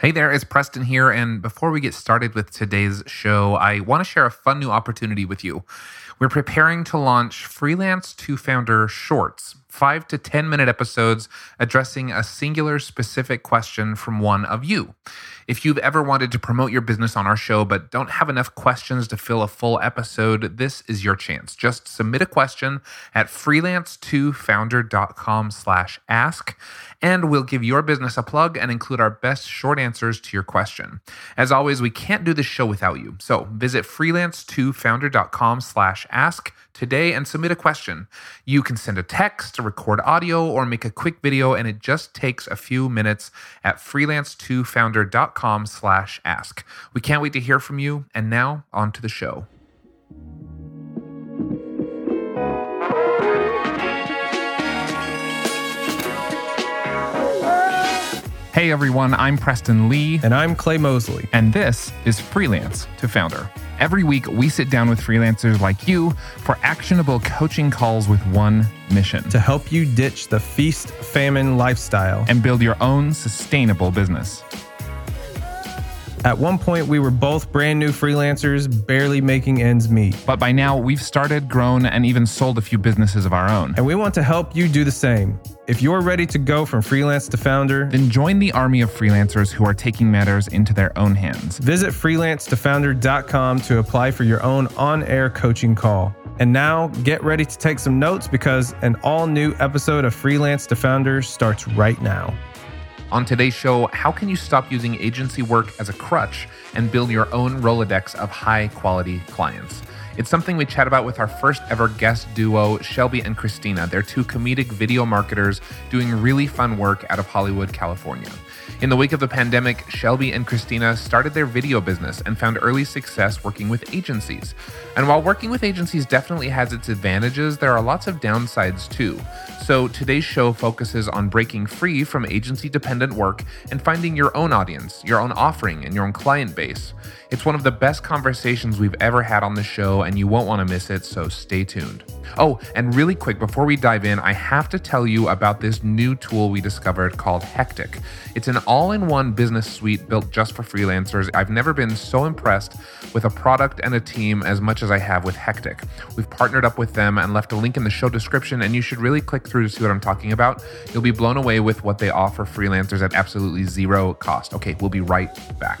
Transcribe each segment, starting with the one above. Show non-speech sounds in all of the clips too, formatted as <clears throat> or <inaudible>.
Hey there, it's Preston here. And before we get started with today's show, I want to share a fun new opportunity with you. We're preparing to launch Freelance to Founder Shorts, five to 10 minute episodes addressing a singular specific question from one of you. If you've ever wanted to promote your business on our show but don't have enough questions to fill a full episode, this is your chance. Just submit a question at freelance2founder.com slash ask and we'll give your business a plug and include our best short answers to your question. As always, we can't do this show without you. So visit freelance2founder.com slash ask today and submit a question. You can send a text, record audio, or make a quick video, and it just takes a few minutes at freelance2founder.com slash ask. We can't wait to hear from you. And now on to the show. Hey everyone, I'm Preston Lee. And I'm Clay Mosley. And this is Freelance to Founder. Every week, we sit down with freelancers like you for actionable coaching calls with one mission to help you ditch the feast famine lifestyle and build your own sustainable business. At one point, we were both brand new freelancers, barely making ends meet. But by now, we've started, grown, and even sold a few businesses of our own. And we want to help you do the same. If you're ready to go from freelance to founder, then join the army of freelancers who are taking matters into their own hands. Visit freelance2founder.com to apply for your own on air coaching call. And now get ready to take some notes because an all new episode of Freelance to Founder starts right now. On today's show, how can you stop using agency work as a crutch and build your own Rolodex of high quality clients? It's something we chat about with our first ever guest duo, Shelby and Christina. They're two comedic video marketers doing really fun work out of Hollywood, California. In the wake of the pandemic, Shelby and Christina started their video business and found early success working with agencies. And while working with agencies definitely has its advantages, there are lots of downsides too. So today's show focuses on breaking free from agency dependent work and finding your own audience, your own offering, and your own client base. It's one of the best conversations we've ever had on the show, and you won't want to miss it, so stay tuned. Oh, and really quick, before we dive in, I have to tell you about this new tool we discovered called Hectic. It's an all in one business suite built just for freelancers. I've never been so impressed with a product and a team as much as I have with Hectic. We've partnered up with them and left a link in the show description, and you should really click through to see what I'm talking about. You'll be blown away with what they offer freelancers at absolutely zero cost. Okay, we'll be right back.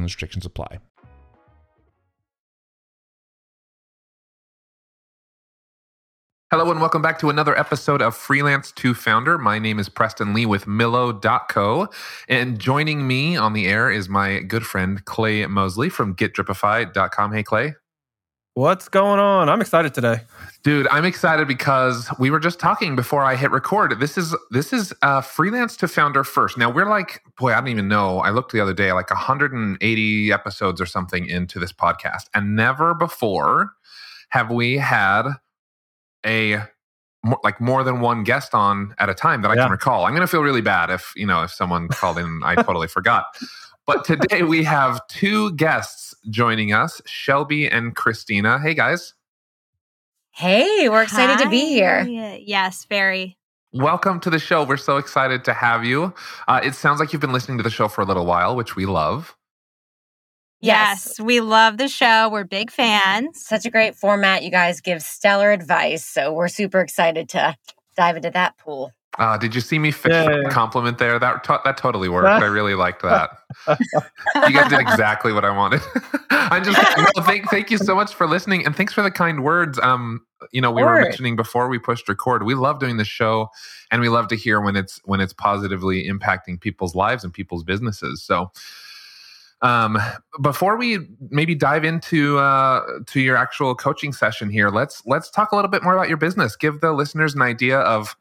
and restrictions apply. Hello and welcome back to another episode of Freelance to Founder. My name is Preston Lee with Millo.co. And joining me on the air is my good friend Clay Mosley from GetDripify.com. Hey, Clay. What's going on? I'm excited today. Dude, I'm excited because we were just talking before I hit record. This is this is uh, freelance to founder first. Now we're like, boy, I don't even know. I looked the other day, like 180 episodes or something into this podcast, and never before have we had a like more than one guest on at a time that I yeah. can recall. I'm going to feel really bad if you know if someone called in I <laughs> totally forgot. But today we have two guests joining us, Shelby and Christina. Hey guys. Hey, we're excited Hi. to be here. Yes, very. Welcome to the show. We're so excited to have you. Uh, it sounds like you've been listening to the show for a little while, which we love. Yes. yes, we love the show. We're big fans. Such a great format. You guys give stellar advice. So we're super excited to dive into that pool. Uh, did you see me fish yeah, yeah. compliment there? That to- that totally worked. I <laughs> really liked that. you guys did exactly what I wanted. <laughs> I'm just no, thank thank you so much for listening and thanks for the kind words. Um, you know, we were mentioning before we pushed record. We love doing the show, and we love to hear when it's when it's positively impacting people's lives and people's businesses. So. Um, before we maybe dive into uh, to your actual coaching session here, let's let's talk a little bit more about your business. Give the listeners an idea of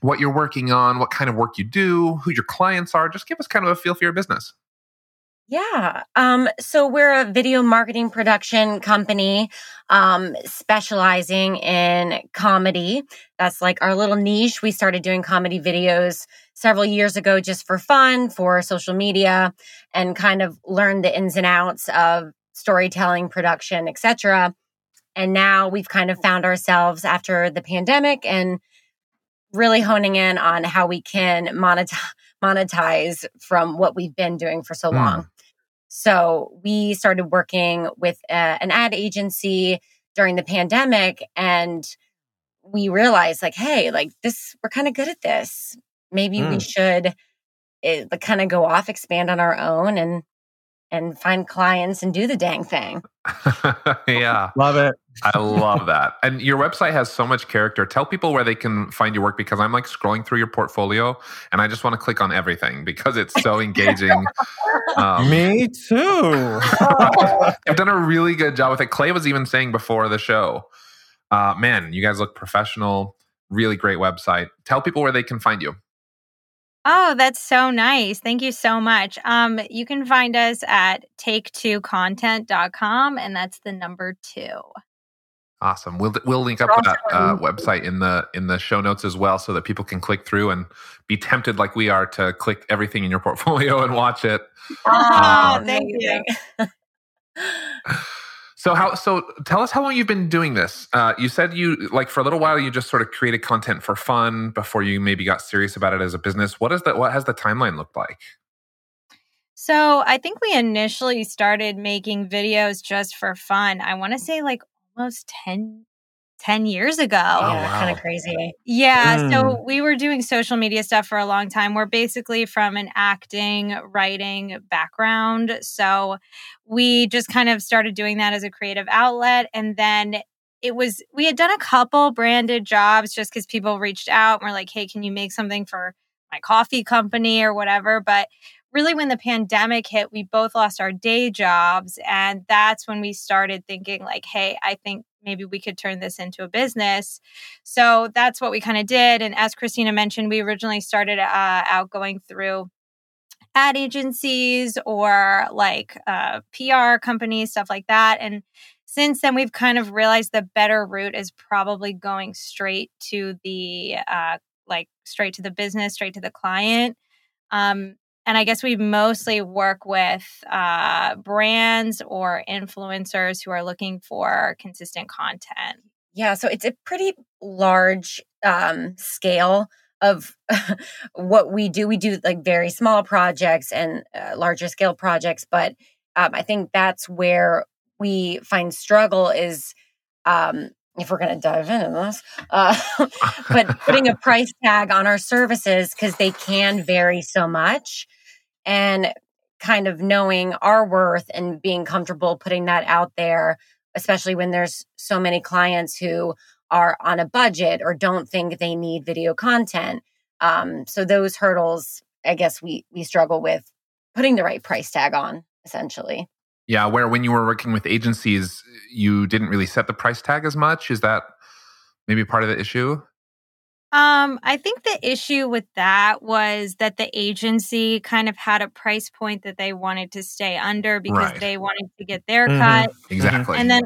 what you're working on, what kind of work you do, who your clients are. Just give us kind of a feel for your business. Yeah. Um, so we're a video marketing production company, um, specializing in comedy. That's like our little niche. We started doing comedy videos several years ago just for fun, for social media, and kind of learned the ins and outs of storytelling, production, etc. And now we've kind of found ourselves after the pandemic and really honing in on how we can monetize monetize from what we've been doing for so mm. long. So we started working with a, uh, an ad agency during the pandemic and we realized like, hey, like this, we're kind of good at this. Maybe mm. we should it, eh, kind of go off, expand on our own and and find clients and do the dang thing. <laughs> yeah. Love it. I love that. And your website has so much character. Tell people where they can find your work because I'm like scrolling through your portfolio and I just want to click on everything because it's so <laughs> engaging. Um, Me too. <laughs> I've done a really good job with it. Clay was even saying before the show, uh, man, you guys look professional. Really great website. Tell people where they can find you. Oh, that's so nice. Thank you so much. Um, you can find us at take2content.com and that's the number two. Awesome. We'll we'll link up that uh, website in the in the show notes as well, so that people can click through and be tempted, like we are, to click everything in your <laughs> portfolio and watch it. <laughs> Oh, uh, thank you. <laughs> So how so tell us how long you've been doing this. Uh, you said you like for a little while you just sort of created content for fun before you maybe got serious about it as a business. What is that what has the timeline looked like? So I think we initially started making videos just for fun. I want to say like almost 10 10 years ago. Oh, wow. kind of crazy. Yeah. Mm. So we were doing social media stuff for a long time. We're basically from an acting, writing background. So we just kind of started doing that as a creative outlet. And then it was, we had done a couple branded jobs just because people reached out and were like, hey, can you make something for my coffee company or whatever? But really when the pandemic hit we both lost our day jobs and that's when we started thinking like hey i think maybe we could turn this into a business. So that's what we kind of did. And as Christina mentioned, we originally started uh, out going through ad agencies or like uh, PR companies, stuff like that. And since then, we've kind of realized the better route is probably going straight to the uh, like straight to the business, straight to the client. Um, and I guess we mostly work with uh, brands or influencers who are looking for consistent content. Yeah, so it's a pretty large um, scale of <laughs> what we do. We do like very small projects and uh, larger scale projects, but um, I think that's where we find struggle is um, if we're going to dive into this, uh, <laughs> but putting a <laughs> price tag on our services because they can vary so much and kind of knowing our worth and being comfortable putting that out there, especially when there's so many clients who are on a budget or don't think they need video content. Um, so those hurdles, I guess we we struggle with putting the right price tag on, essentially. Yeah, where when you were working with agencies, you didn't really set the price tag as much. Is that maybe part of the issue? Um, I think the issue with that was that the agency kind of had a price point that they wanted to stay under because right. they wanted to get their mm-hmm. cut. Exactly. And then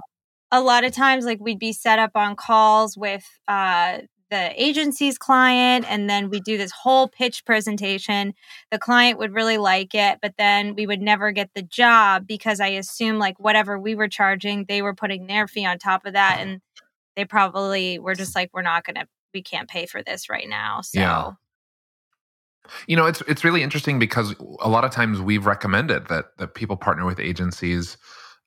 a lot of times like we'd be set up on calls with uh the agency's client and then we do this whole pitch presentation the client would really like it but then we would never get the job because i assume like whatever we were charging they were putting their fee on top of that and they probably were just like we're not going to we can't pay for this right now. So yeah. You know, it's it's really interesting because a lot of times we've recommended that that people partner with agencies.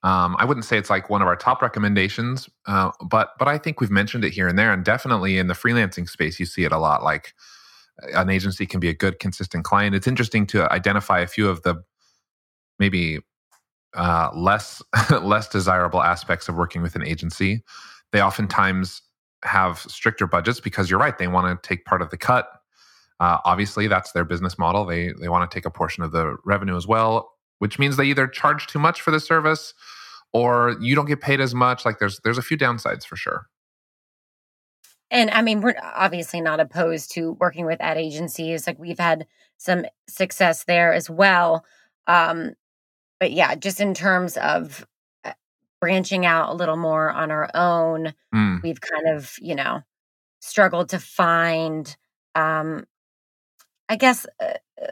Um, I wouldn't say it's like one of our top recommendations, uh, but but I think we've mentioned it here and there, and definitely in the freelancing space, you see it a lot. Like an agency can be a good, consistent client. It's interesting to identify a few of the maybe uh, less <laughs> less desirable aspects of working with an agency. They oftentimes have stricter budgets because you're right; they want to take part of the cut. Uh, obviously, that's their business model. They they want to take a portion of the revenue as well, which means they either charge too much for the service or you don't get paid as much. Like there's there's a few downsides for sure. and I mean, we're obviously not opposed to working with ad agencies. Like we've had some success there as well. Um, but yeah, just in terms of branching out a little more on our own, Mm. we've kind of, you know, struggled to find, um, I guess, uh, uh,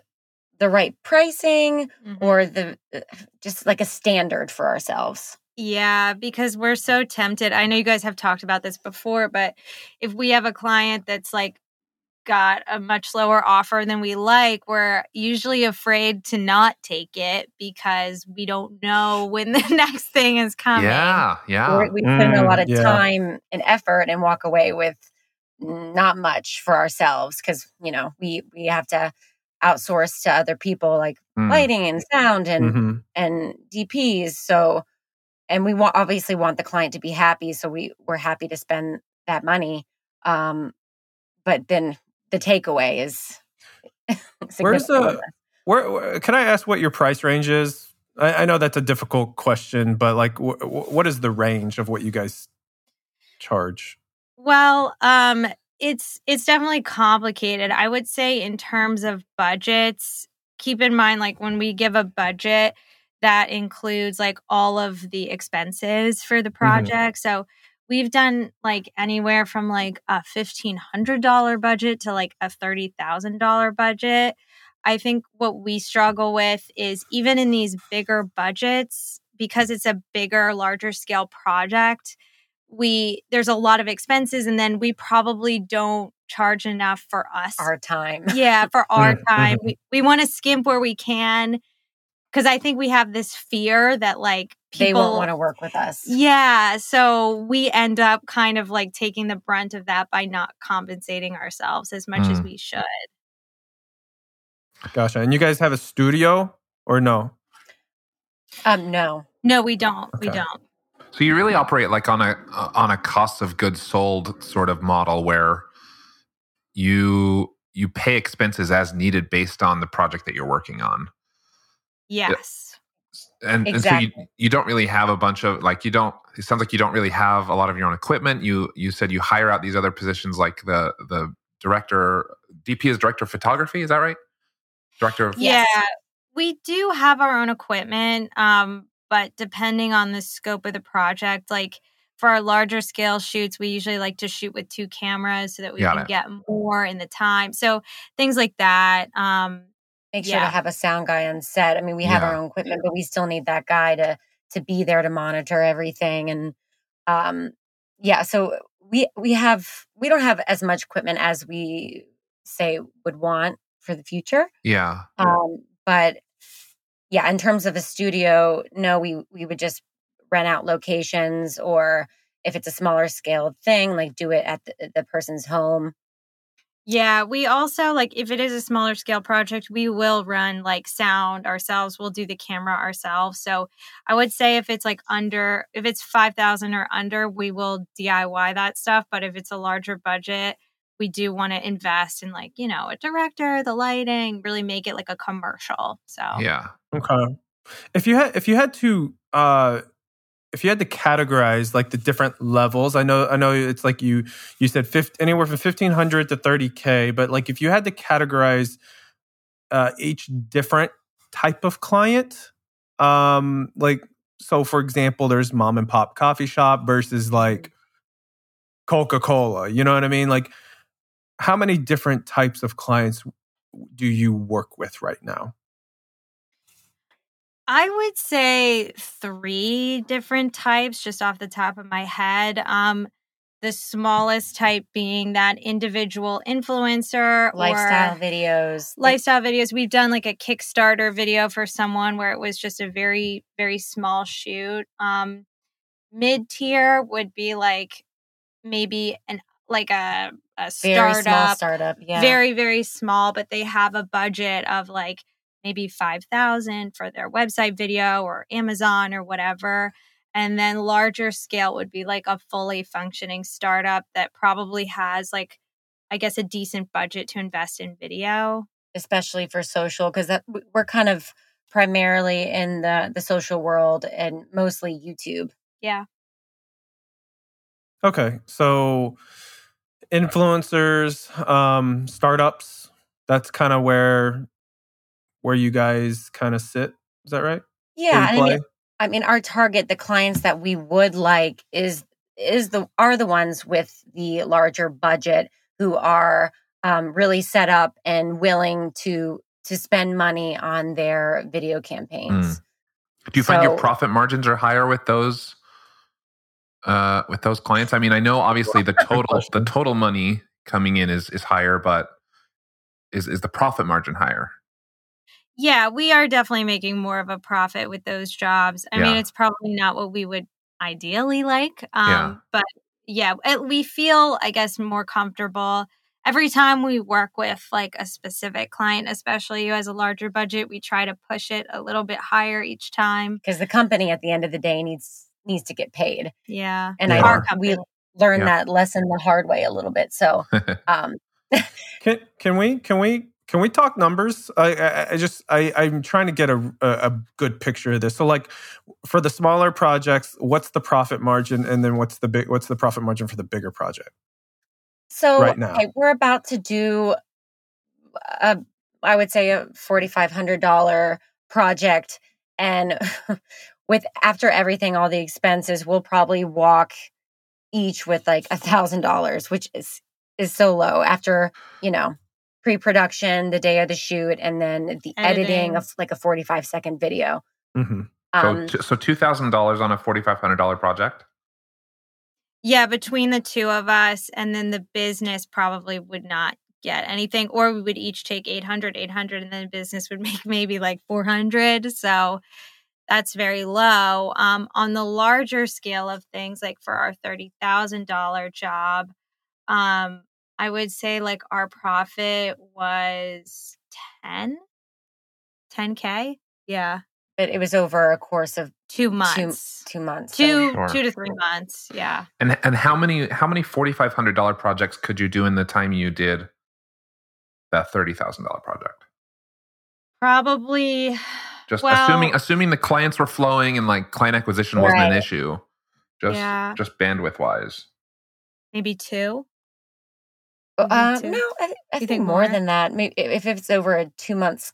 the right pricing Mhm. or the uh, just like a standard for ourselves. Yeah, because we're so tempted. I know you guys have talked about this before, but if we have a client that's like got a much lower offer than we like, we're usually afraid to not take it because we don't know when <laughs> the next thing is coming. Yeah, yeah. We're- we put in a Mm, lot of yeah. time and effort and walk away with not much for ourselves because you know we we have to outsource to other people like Mm. lighting and sound and Mhm. and DPs. So, and we want obviously want the client to be happy, so we we're happy to spend that money. Um, but then the takeaway is <laughs> Where's the- Where, where- can I ask what your price range is? I, I know that's a difficult question, but like, wh- wh- what is the range of what you guys charge? Well, um, it's it's definitely complicated. I would say in terms of budgets, keep in mind like when we give a budget, that includes like all of the expenses for the project. So we've done like anywhere from like a fifteen hundred dollar budget to like a thirty thousand dollar budget. I think what we struggle with is even in these bigger budgets, because it's a bigger, larger scale project, we there's a lot of expenses and then we probably don't charge enough for us our time. yeah for <laughs> our Mhm, time we, we want to skimp where we can because i think we have this fear that like people they won't want to work with us. yeah so we end up kind of like taking the brunt of that by not compensating ourselves as much as Mm. we should Gotcha. And you guys have a studio or no? Um, no. no we don't we don't So you really operate like on a uh, on a cost of goods sold sort of model where you you pay expenses as needed based on the project that you're working on. Yes And, and Exactly. so you you don't really have a bunch of like you don't it sounds like you don't really have a lot of your own equipment. You you said you hire out these other positions like the the director DP is director of photography, is that right? Director of Yes. Yeah, we do have our own equipment, um, but depending on the scope of the project, like for our larger scale shoots, we usually like to shoot with two cameras so that we Got can it. get more in the time. So things like that. Um, Make sure Yeah. to have a sound guy on set. I mean, we have our own equipment, but we still need that guy to to be there to monitor everything. And um, yeah, so we we have we don't have as much equipment as we say would want for the future. Yeah. Um, but yeah, in terms of a studio, no, we we would just rent out locations, or if it's a smaller scale thing, like do it at the, the person's home. Yeah, we also like if it is a smaller scale project, we will run like sound ourselves. We'll do the camera ourselves. So I would say if it's like under, if it's 5,000 or under, we will DIY that stuff. But if it's a larger budget, we do want to invest in like, you know, a director, the lighting, really make it like a commercial. So Yeah. Okay. If you had if you had to uh if you had to categorize like the different levels, I know I know it's like you you said 50, anywhere from 1500 to 30k, but like if you had to categorize uh each different type of client, um like so for example, there's mom and pop coffee shop versus like Coca-Cola, you know what I mean? Like how many different types of clients do you work with right now? I would say three different types just off the top of my head. Um, the smallest type being that individual influencer Lifestyle videos, lifestyle videos. We've done like a Kickstarter video for someone where it was just a very, very small shoot. Um, Mid tier would be like maybe an like a, a very small startup startup. Yeah, very very small but they have a budget of like maybe 5000 for their website video or amazon or whatever and then larger scale would be like a fully functioning startup that probably has like i guess a decent budget to invest in video especially for social because that we're kind of primarily in the the social world and mostly YouTube. yeah Okay, so influencers, um, startups. That's kind of where where you guys kind of sit. Is that right? Yeah, I mean, I mean, our target, the clients that we would like, is is the are the ones with the larger budget who are um, really set up and willing to to spend money on their video campaigns. Mm. Do you so, find your profit margins are higher with those uh, with those clients? I mean, I know obviously the <laughs> total the total money coming in is is higher, but is is the profit margin higher? Yeah, we are definitely making more of a profit with those jobs. I yeah. mean, it's probably not what we would ideally like, um, yeah. but yeah, we feel, I guess, more comfortable every time we work with like a specific client, especially who has a larger budget. We try to push it a little bit higher each time because the company at the end of the day needs needs to get paid. Yeah, and yeah. I we learned yeah. that lesson the hard way a little bit. So, <laughs> um, <laughs> can can we can we can we talk numbers? I, I, I just I, I'm trying to get a, a, good picture of this. So, like for the smaller projects, what's the profit margin, and then what's the big what's the profit margin for the bigger project? So, right now, okay, we're about to do a I would say a forty five hundred dollar project, and <laughs> with after everything, all the expenses, we'll probably walk each with like a thousand dollars, which is is so low after you know pre-production, the day of the shoot, and then the editing, editing of like a 45 second video. Mm-hmm. Um, so, so two thousand dollars on a forty five hundred dollar project. Yeah, between the two of us, and then the business probably would not get anything, or we would each take 800, 800, and then the business would <laughs> make maybe like 400. So that's very low. Um, on the larger scale of things, like for our $30,000 job, um, I would say like our profit was 10, 10K. Yeah. But it was over a course of two months. Two, two months. Two, so. sure. two to three months. Yeah. And and how many how many forty five hundred dollar projects could you do in the time you did that thirty thousand dollar project? Probably. Just well, assuming assuming the clients were flowing and like client acquisition wasn't right. an issue. Just yeah. just bandwidth wise. Maybe two. Uh, no, I, I think, think, more, than that. Maybe if it's over a two months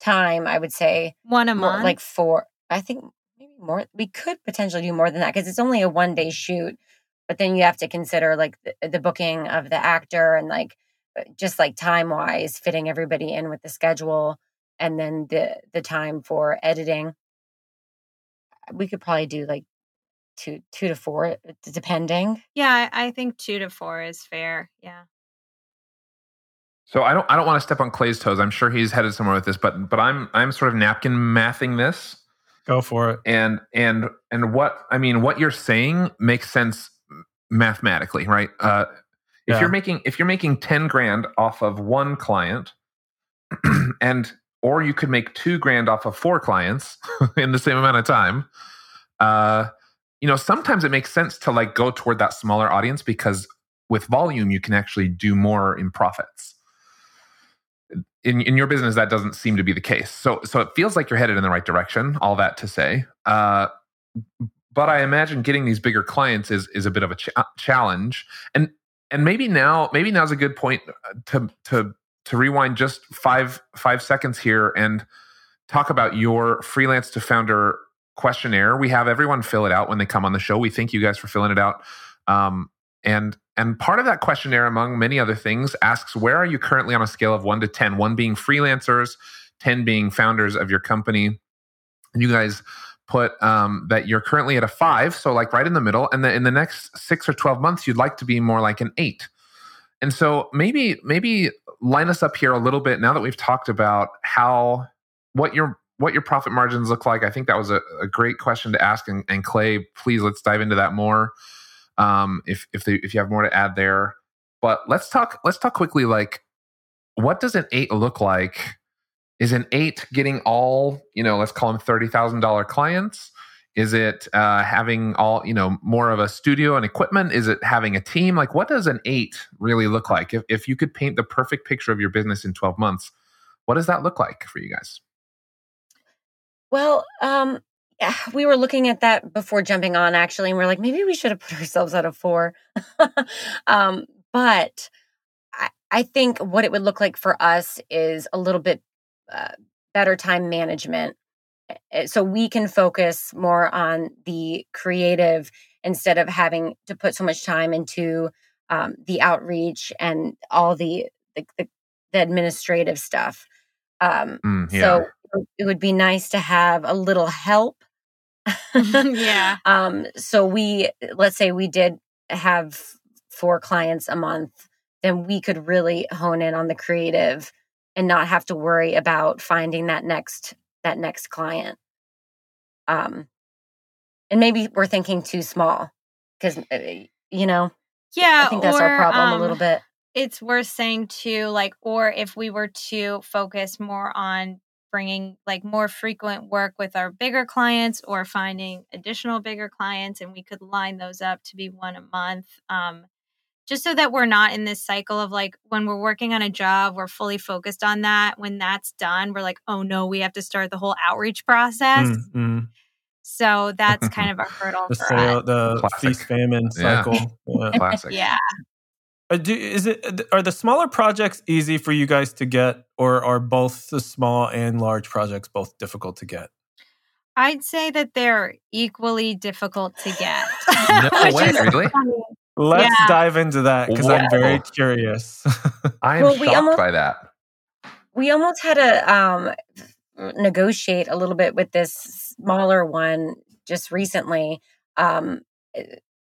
time, I would say one a more, month, like four. I think maybe more. We could potentially do more than that because it's only a one day shoot. But then you have to consider like the, the booking of the actor and like uh, just like time wise fitting everybody in with the schedule and then the the time for editing. We could probably do like two two to four uh, depending. Yeah, I think two to four is fair. Yeah. So I don't I don't want to step on Clay's toes. I'm sure he's headed somewhere with this, but but I'm I'm sort of napkin mathing this. Go for it. And and and what I mean, what you're saying makes sense mathematically, right? Uh, if yeah. you're making if you're making 10 grand off of one client <clears throat> and or you could make two grand off of four clients <laughs> in the same amount of time uh you know sometimes it makes sense to like go toward that smaller audience because with volume you can actually do more in profits in, in your business that doesn't seem to be the case. So so it feels like you're headed in the right direction all that to say. Uh, but i imagine getting these bigger clients is is a bit of a ch- challenge. And and maybe now maybe now's a good point uh, to to to rewind just five five seconds here and talk about your freelance to founder questionnaire. We have everyone fill it out when they come on the show. We thank you guys for filling it out. Um, and and part of that questionnaire, among many other things, asks where are you currently on a scale of one to 10? One being freelancers, 10 being founders of your company. And you guys put um, that you're currently at a five, so like right in the middle. And then in the next six or 12 months, you'd like to be more like an eight. And so maybe, maybe line us up here a little bit now that we've talked about how, what your, what your profit margins look like. I think that was a, a great question to ask. And, and Clay, please let's dive into that more um, if if they, if you have more to add there. But let's talk let's talk quickly. Like, what does an eight look like? Is an eight getting all you know? Let's call them thirty thousand dollar clients. Is it uh, having all you know more of a studio and equipment? Is it having a team? Like, what does an eight really look like? If if you could paint the perfect picture of your business in twelve months, what does that look like for you guys? Well, um, <sighs> we were looking at that before jumping on actually and we're like maybe we should have put <laughs> ourselves at a four <laughs> um, but I, I think what it would look like for us is a little bit uh, better time management. Eh, eh, so we can focus more on the creative instead of having to put so much time into um, the outreach and all the, the, the, the administrative stuff. Um, Mm, yeah. So it would be nice to have a little help. <laughs> yeah. <laughs> Um, so we, let's say we did have four clients a month, then we could really hone in on the creative and not have to worry about finding that next that next client. Um, and maybe we're thinking too small because you know Yeah. I think that's or, our problem a little um, bit. it's worth saying too like or if we were to focus more on bringing like more frequent work with our bigger clients or finding additional bigger clients and we could line those up to be one a month um just so that we're not in this cycle of like when we're working on a job we're fully focused on that when that's done we're like oh no we have to start the whole outreach process Mm, mm. so that's <laughs> kind of a hurdle The for sale, us the Classic. feast famine Yeah. cycle. <laughs> Yeah. Classic. yeah do, is it are the smaller projects easy for you guys to get, or are both the small and large projects both difficult to get? i'd say that they're equally difficult to get No <laughs> way, really? funny. Let's Yeah. dive into that because I'm very curious. <laughs> I am Well, we shocked almost- by that. we almost had to um, negotiate a little bit with this smaller one just recently. Um,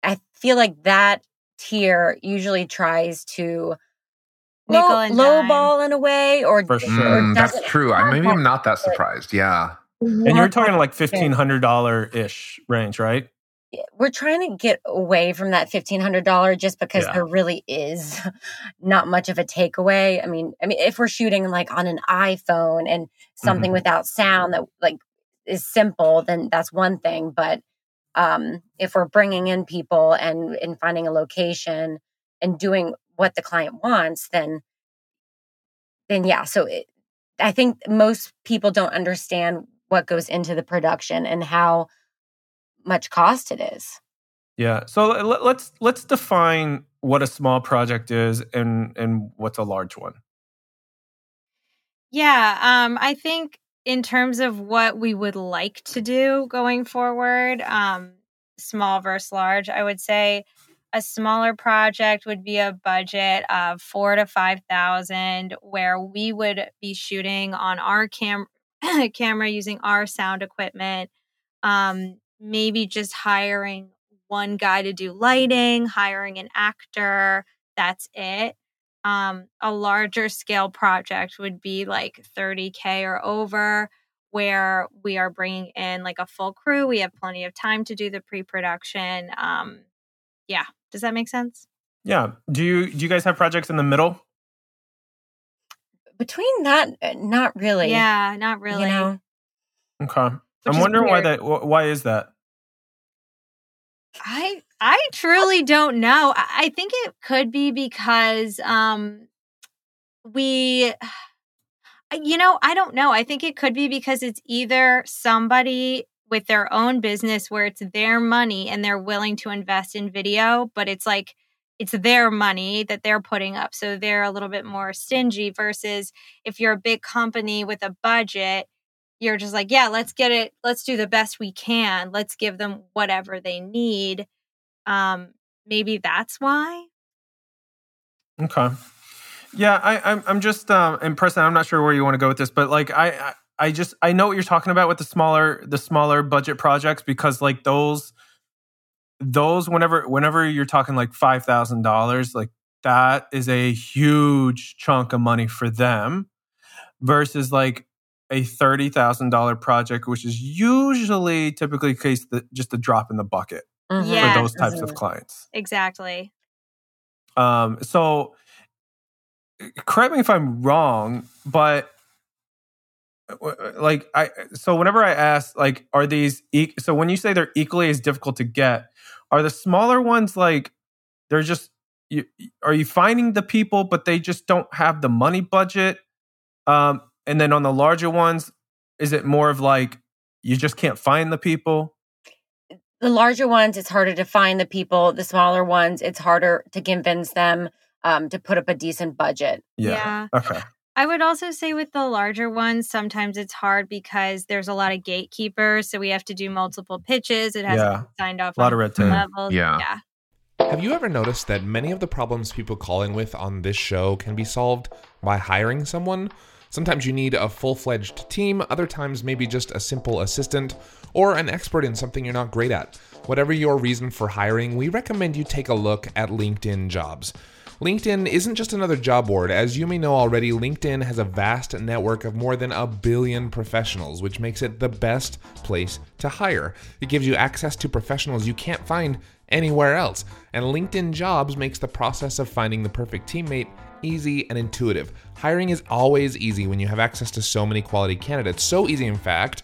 I feel like that tier usually tries to Nickel low, and low dime. ball in a way, or For or sure. Mm, that's true. I have maybe I'm not that surprised. Yeah. and you're talking like fifteen hundred dollar ish range, right? we're trying to get away from that fifteen hundred dollar just because Yeah. there really is <laughs> not much of a takeaway. I mean, I mean, if we're shooting like on an iPhone and something Mhm. without sound that like is simple, then that's one thing. But um, if we're bringing in people and and finding a location and doing what the client wants, then then yeah. So it, I think most people don't understand what goes into the production and how much cost it is. Yeah. So let, let's let's define what a small project is and and what's a large one. Yeah, um, I think in terms of what we would like to do going forward, um, small versus large, I would say a smaller project would be a budget of four to five thousand, where we would be shooting on our cam <clears throat> camera using our sound equipment. Um, maybe just hiring one guy to do lighting, hiring an actor. That's it um, a larger scale project would be like 30k or over where we are bringing in like a full crew we have plenty of time to do the pre-production um, yeah does that make sense Yeah. Do you do you guys have projects in the middle? Between that, uh, not really. yeah not really You know, Okay. Which I'm is wondering why that. Why is that? I I truly don't know. I think it could be because um we <sighs> you know, I don't know. I think it could be because it's either somebody with their own business where it's their money and they're willing to invest in video, but it's like it's their money that they're putting up. So they're a little bit more stingy versus if you're a big company with a budget, you're just like, yeah, let's get it, let's do the best we can. Let's give them whatever they need. Um, maybe that's why. Okay. Yeah, I, I'm I'm just um, impressed. I'm not sure where you want to go with this, but like I, I I just I know what you're talking about with the smaller the smaller budget projects because like those those whenever whenever you're talking like five thousand dollars like that is a huge chunk of money for them versus like a thirty thousand dollar project which is usually typically case that just a drop in the bucket Mhm. Yeah. for those types of Mhm. clients. Exactly. Um, so correct me if I'm wrong, but uh, like I so whenever I ask like are these e- so when you say they're equally as difficult to get, are the smaller ones like they're just you, are you finding the people but they just don't have the money budget? Um, and then on the larger ones, is it more of like you just can't find the people? The larger ones, it's harder to find the people. The smaller ones, it's harder to convince them um, to put up a decent budget. Yeah. Okay. I would also say with the larger ones, sometimes it's hard because there's a lot of gatekeepers. So we have to do multiple pitches. It has Yeah. to be signed off A lot on of red tape. levels. Yeah. Yeah. Have you ever noticed that many of the problems people call in with on this show can be solved by hiring someone? Sometimes you need a full fledged team, other times, maybe just a simple assistant or an expert in something you're not great at. Whatever your reason for hiring, we recommend you take a look at LinkedIn jobs. LinkedIn isn't just another job board. As you may know already, LinkedIn has a vast network of more than a billion professionals, which makes it the best place to hire. It gives you access to professionals you can't find anywhere else. And LinkedIn Jobs makes the process of finding the perfect teammate easy and intuitive. Hiring is always easy when you have access to so many quality candidates. So easy, in fact,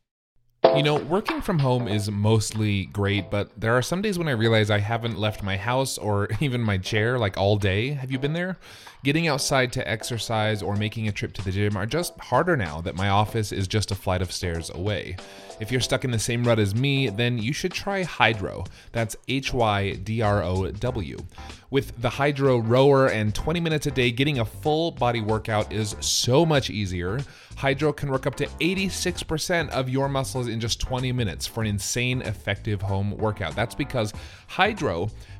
You know, working from home is mostly great, but there are some days when I realize I haven't left my house or <laughs> even my chair like all day. Have you been there? Getting outside to exercise or making a trip to the gym are just harder now that my office is just a flight of stairs away. If you're stuck in the same rut as me, then you should try Hydrow. That's H Y D R O W. With the Hydrow rower and 20 minutes a day, getting a full body workout is so much easier. Hydrow can work up to 86% of your muscles in just 20 minutes for an insane effective home workout. That's because Hydrow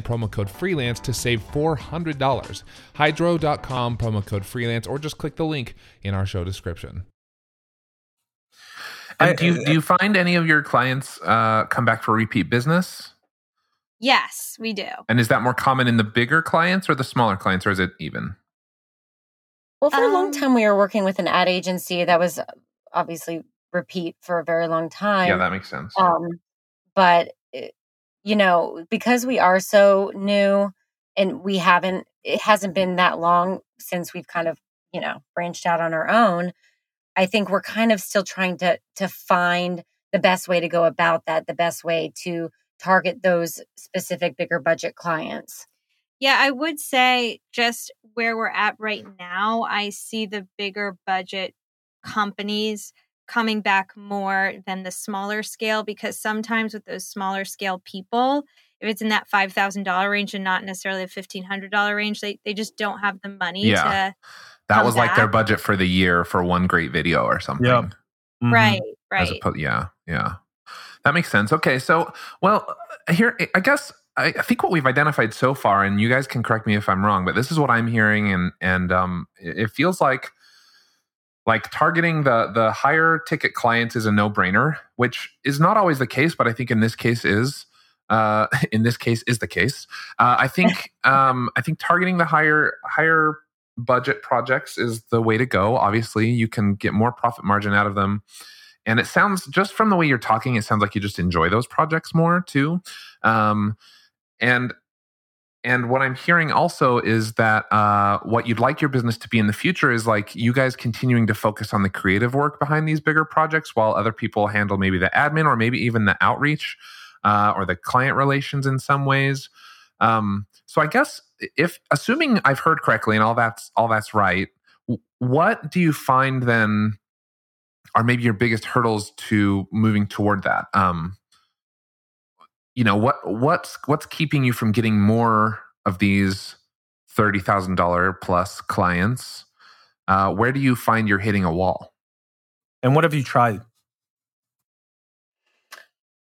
and promo code freelance to save $400. Hydrow.com, promo code freelance, or just click the link in our show description. And do you do you find any of your clients uh, come back for repeat business? Yes, we do. And is that more common in the bigger clients or the smaller clients, or is it even? Well, for a long Um, time, we were working with an ad agency that was uh, obviously repeat for a very long time. yeah, that makes sense. Um, but it- you know, because we are so new and we haven't, it hasn't been that long since we've kind of, you know, branched out on our own. I think we're kind of still trying to to find the best way to go about that, the best way to target those specific bigger budget clients. Yeah, I would say just where we're at right now, I see the bigger budget companies coming back more than the smaller scale because sometimes with those smaller scale people, if it's in that $5,000 range and not necessarily a $1,500 range, they, they just don't have the money Yeah. to. that come was like their budget for the year for one great video or something. Yep. Mhm. Right, right. oppo- yeah, yeah. That makes sense. Okay, so well, here I guess I, I think what we've identified so far, and you guys can correct me if I'm wrong, but this is what I'm hearing, and and um, it it feels like like targeting the the higher ticket clients is a no brainer, which is not always the case, but I think in this case is. Uh, <laughs> in this case, is the case. Uh, I think <laughs> um, I think targeting the higher higher budget projects is the way to go. Obviously, you can get more profit margin out of them. And it sounds just from the way you're talking, it sounds like you just enjoy those projects more too. Um, and and what I'm hearing also is that uh, what you'd like your business to be in the future is like you guys continuing to focus on the creative work behind these bigger projects, while other people handle maybe the admin or maybe even the outreach uh, or the client relations in some ways. Um, so I guess if assuming I've heard correctly and all that's all that's right, what do you find then are maybe your biggest hurdles to moving toward that? Um, you know what what's what's keeping you from getting more of these thirty thousand dollar plus clients? Uh, where do you find you're hitting a wall? And what have you tried?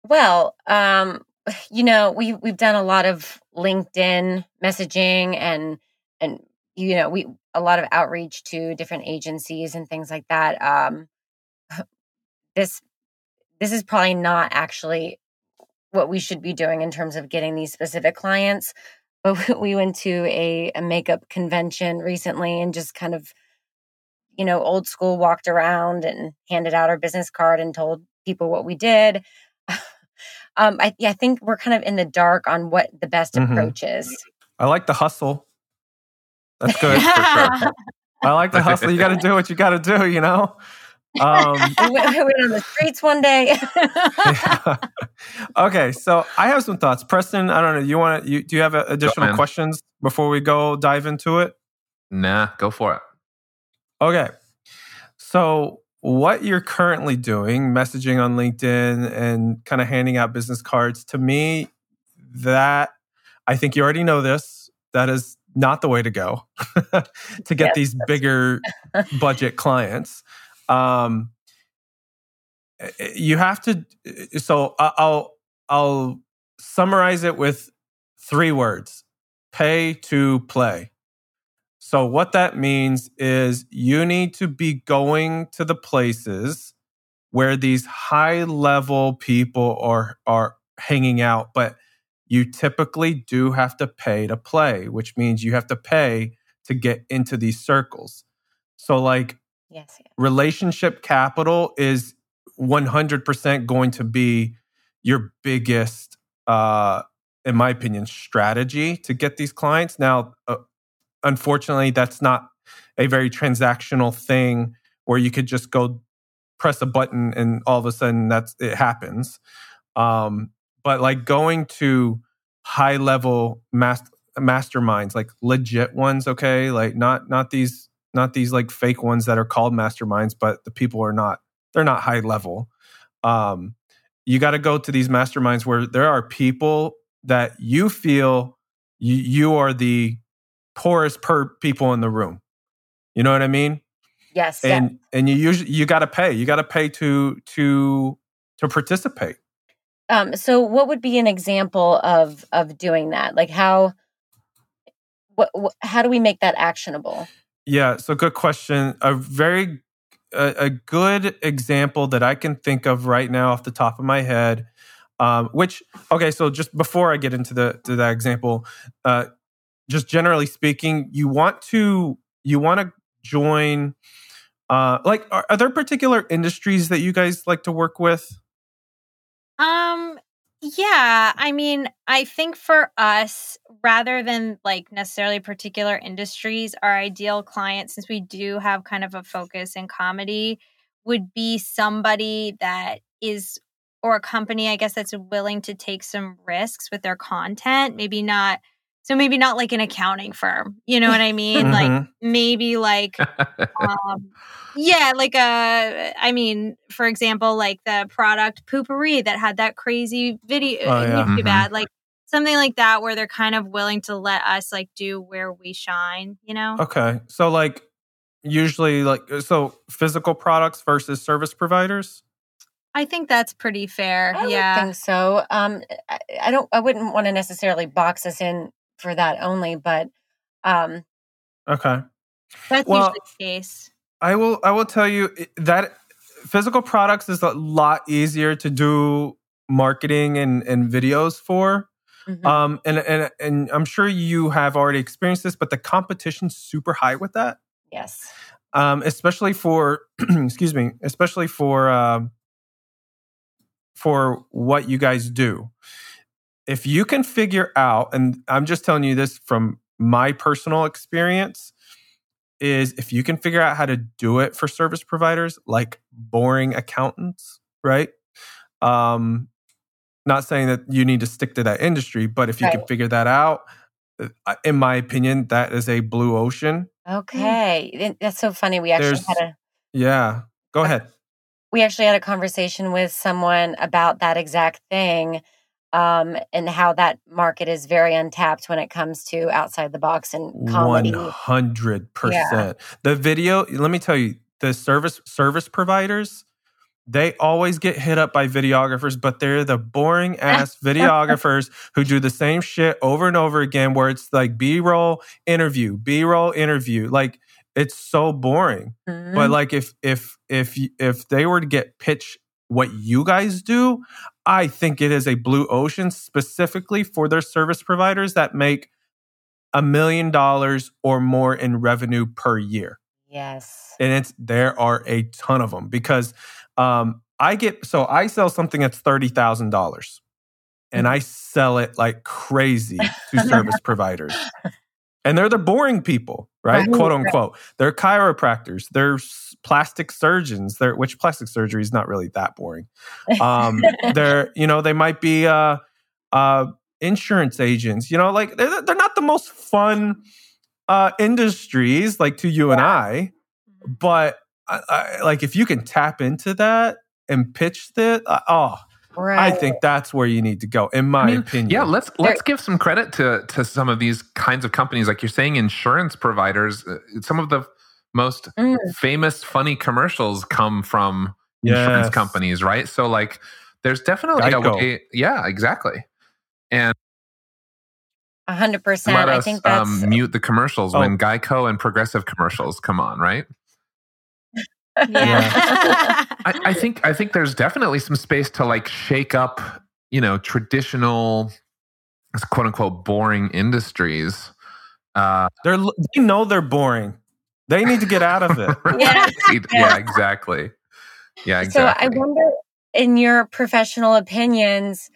Well, um, <sighs> you know, we we've done a lot of LinkedIn messaging and and you know, we a lot of outreach to different agencies and things like that. Um, <sighs> this this is probably not actually what we should be doing in terms of getting these specific clients. But <laughs> we went to a, a makeup convention recently and just kind of, you know, old school walked around and handed out our business card and told people what we did. <laughs> um, I, yeah, I think we're kind of in the dark on what the best Mhm. approach is. I like the hustle. That's good. <laughs> I like the hustle. You got to do what you got to do, you know? Um, we, went, <laughs> we went on the streets one day. yeah. <laughs> okay, so I have some thoughts. Preston, I don't know. You want to? You, do you have uh, additional man. questions before we go dive into it? Nah, go for it. Okay, so what you're currently doing, messaging on LinkedIn and kind of handing out business cards, to me, that I think you already know this. That is not the way to go <laughs> to get Yes, these bigger budget clients. Um, eh, eh, you have to. Eh, so I- I'll I'll summarize it with three words: pay to play. So what that means is you need to be going to the places where these high level people are are hanging out, but you typically do have to pay to play, which means you have to pay to get into these circles. So like yes, relationship capital is 100% going to be your biggest uh in my opinion strategy to get these clients. Now uh, unfortunately that's not a very transactional thing where you could just go press a button and all of a sudden that's it happens. Um but like going to high level mas- masterminds like legit ones okay? Like not not these not these like fake ones that are called masterminds but the people are not they're not high level. Um you got to go to these masterminds where there are people that you feel you, you are the poorest per people in the room. You know what i mean? Yes, and and you usually you got to pay. You got to pay to to to participate. Um, so what would be an example of of doing that? Like how what, what how do we make that actionable? Yeah, so good question. A very a, a good example that I can think of right now off the top of my head. Um, which okay, so just before I get into the to that example, uh, just generally speaking, you want to you want to join. Uh, like, are, are there particular industries that you guys like to work with? Um, yeah, I mean, I think for us, rather than like necessarily particular industries, our ideal client, since we do have kind of a focus in comedy, would be somebody that is, or a company, I guess, that's willing to take some risks with their content. Maybe not, so maybe not like an accounting firm, you know what I mean? Like Mhm. maybe like <laughs> um, yeah, like a, I mean, for example, like the product Poo-Pourri that had that crazy video Oh, yeah. YouTube Mhm. ad, like something like that, where they're kind of willing to let us like do where we shine, you know? Okay, so like usually like so physical products versus service providers. I think that's pretty fair. I would yeah. think so. Um, I, I don't. I wouldn't want to necessarily box us in for that only, but um, Okay. That's Well- usually the case. I will I will tell you that physical products is a lot easier to do marketing and, and videos for. mhm. Um and, and and I'm sure you have already experienced this, but the competition's super high with that. yes, Um, especially for <clears throat> excuse me, especially for um for what you guys do. If you can figure out, and I'm just telling you this from my personal experience, is if you can figure out how to do it for service providers like boring accountants, right? Um, not saying that you need to stick to that industry, but if you can figure that out, uh, in my opinion, that is a blue ocean. okay. That's so funny. We actually There's- had a Yeah, go ahead. we actually had a conversation with someone about that exact thing um, and how that market is very untapped when it comes to outside the box and comedy. One hundred percent. The video. Let me tell you, the service service providers they always get hit up by videographers, but they're the boring ass <laughs> videographers who do the same shit over and over again, where it's like B roll interview, B roll interview. Like it's so boring. Mhm. But like if if if if they were to get pitched what you guys do, I think it is a blue ocean specifically for their service providers that make a million dollars or more in revenue per year. Yes. and it's there are a ton of them because um, I get so I sell something that's thirty thousand dollars, and I sell it like crazy to service <laughs> providers, and they're the boring people, right? Right. Quote unquote. They're chiropractors. They're plastic surgeons. They're which plastic surgery is not really that boring. Um, <laughs> they're you know they might be uh, uh, insurance agents. You know, like they're they're not the most fun uh, industries like to you and I but I, I, like if you can tap into that and pitch that, uh, oh, right. I think that's where you need to go, in my I mean, opinion. Yeah, let's let's give some credit to to some of these kinds of companies, like you're saying, insurance providers. Uh, Some of the most Mm. famous, funny commercials come from insurance companies, right? So, like, there's definitely Geico. a way. Yeah, exactly. And A hundred percent. let I us think that's um, mute the commercials Oh. when Geico and Progressive commercials come on, right? <laughs> Yeah. <laughs> I, I think I think there's definitely some space to like shake up, you know, traditional, quote unquote, boring industries. Uh, they're they know they're boring. They need to get out of it. <laughs> Yeah. right. yeah, exactly. Yeah, So I wonder, in your professional opinions,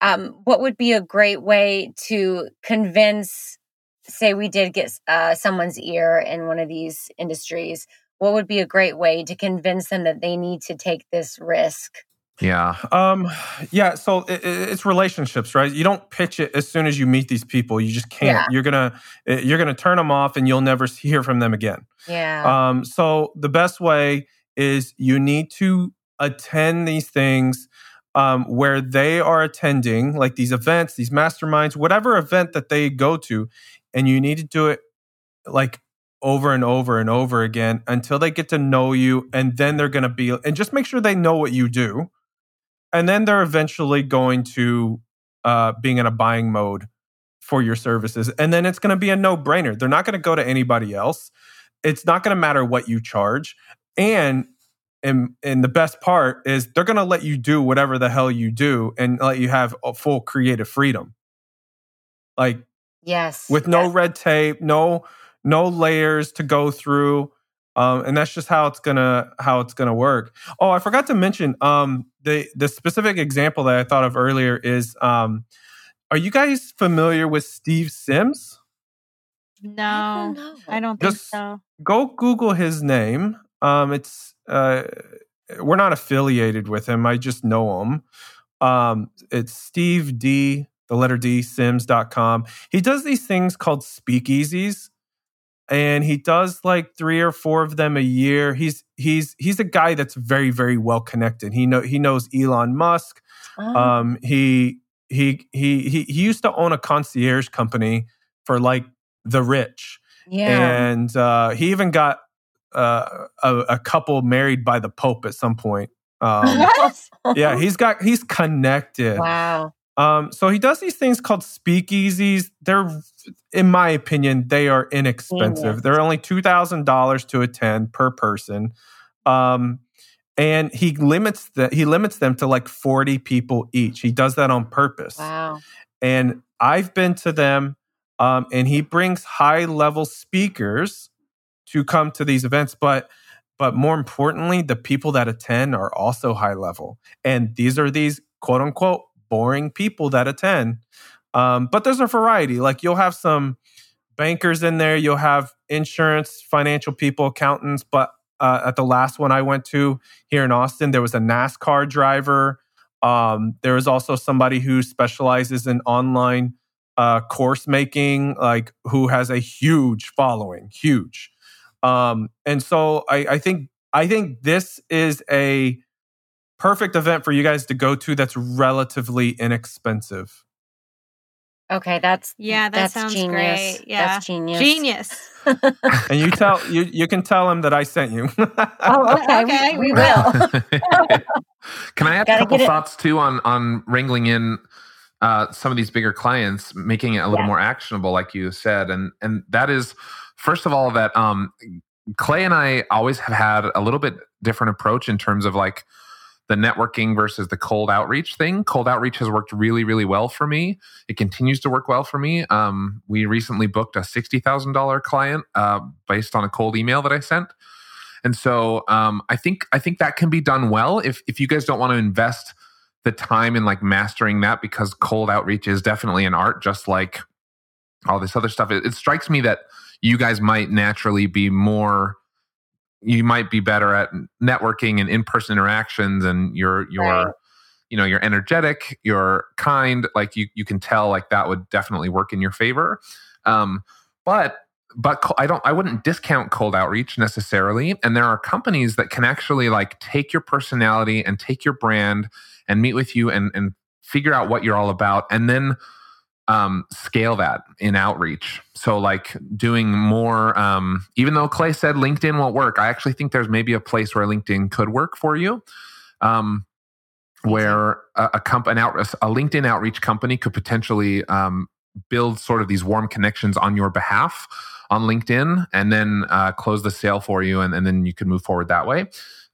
um, what would be a great way to convince, say, we did get uh, someone's ear in one of these industries? What would be a great way to convince them that they need to take this risk? yeah, Um, yeah. So it, it- it's relationships, right? You don't pitch it as soon as you meet these people. You just can't. Yeah. You're gonna eh, you're gonna turn them off, and you'll never <laughs> hear from them again. Yeah. Um, so the best way is you need to attend these things um, where they are attending, like these events, these masterminds, whatever event that they go to, and you need to do it like over and over and over again until they get to know you, and then they're going to be, and just make sure they know what you do, and then they're eventually going to uh, being in a buying mode for your services, and then it's going to be a no brainer. They're not going to go to anybody else it's not going to matter what you charge and and and the best part is they're going to let you do whatever the hell you do and let you have a full creative freedom like yes. with no Yes. red tape no no layers to go through um, and that's just how it's gonna how it's gonna work oh i forgot to mention um, the the specific example that i thought of earlier is um, are you guys familiar with steve sims no. I don't think Just- so. go Google his name. Um, it's uh, we're not affiliated with him. I just know him. Um, it's Steve D, the letter D, Sims.com. He does these things called speakeasies. And he does like three or four of them a year. He's he's he's a guy that's very very well connected. He know he knows Elon Musk. Oh, Um, he he he he he used to own a concierge company for like the rich yeah. and uh, he even got uh, a, a couple married by the Pope at some point. Um, <laughs> yeah, he's got he's connected. wow. Um, so he does these things called speakeasies. They're, in my opinion, they are inexpensive. Genius. They're only two thousand dollars to attend per person, um, and he limits that he limits them to like forty people each. He does that on purpose Wow. and I've been to them. Um, and he brings high level speakers to come to these events, but but more importantly, the people that attend are also high level, and these are these quote unquote boring people that attend. Um, but there's a variety. Like you'll have some bankers in there, you'll have insurance, financial people, accountants. But uh, at the last one I went to here in Austin, there was a NASCAR driver. Um, was also somebody who specializes in online uh, course making, like who has a huge following, huge. Um, and so I, I think I think this is a perfect event for you guys to go to. That's relatively inexpensive. Okay, that's Yeah, that that's sounds genius. great. Yeah. That's genius. Genius. <laughs> and you tell you you can tell him that I sent you. <laughs> Oh, okay. <laughs> Okay, we, we we will. Can I add a Gotta couple thoughts too on on wrangling in uh, some of these bigger clients, making it a little Yeah. more actionable, like you said, and and that is first of all that um, Clay and I always have had a little bit different approach in terms of like the networking versus the cold outreach thing. Cold outreach has worked really, really well for me. It continues to work well for me. Um, we recently booked a sixty thousand dollar client uh, based on a cold email that I sent. And so um, I think I think that can be done well if if you guys don't want to invest the time in like mastering that because cold outreach is definitely an art, just like all this other stuff. It, it strikes me that you guys might naturally be more. You might be better at networking and in person interactions, and you're you're Right. you know you're energetic, you're kind. Like you you can tell like that would definitely work in your favor. Um, but but I don't I wouldn't discount cold outreach necessarily and there are companies that can actually like take your personality and take your brand and meet with you and and figure out what you're all about and then um, scale that in outreach. So like doing more um, even though Clay said LinkedIn won't work, I actually think there's maybe a place where LinkedIn could work for you. Um, where a, a an out a LinkedIn outreach company could potentially um, build sort of these warm connections on your behalf on LinkedIn and then uh, close the sale for you, and, and then you can move forward that way.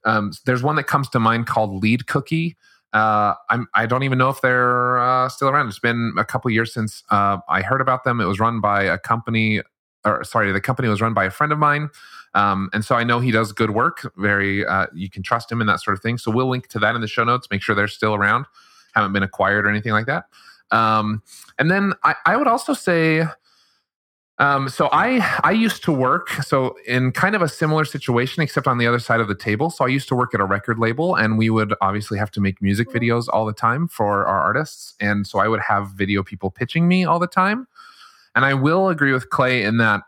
Um, there's one that comes to mind called Lead Cookie. Uh, I'm, I don't even know if they're uh, still around. It's been a couple years since uh, I heard about them. It was run by a company, or sorry, the company was run by a friend of mine. Um, and so I know he does good work. Very, uh, you can trust him and that sort of thing. So we'll link to that in the show notes. Make sure they're still around, haven't been acquired or anything like that. Um, and then I, I would also say, um, so I I used to work so in kind of a similar situation, except on the other side of the table. So I used to work at a record label, and we would obviously have to make music videos all the time for our artists, and so I would have video people pitching me all the time. And I will agree with Clay in that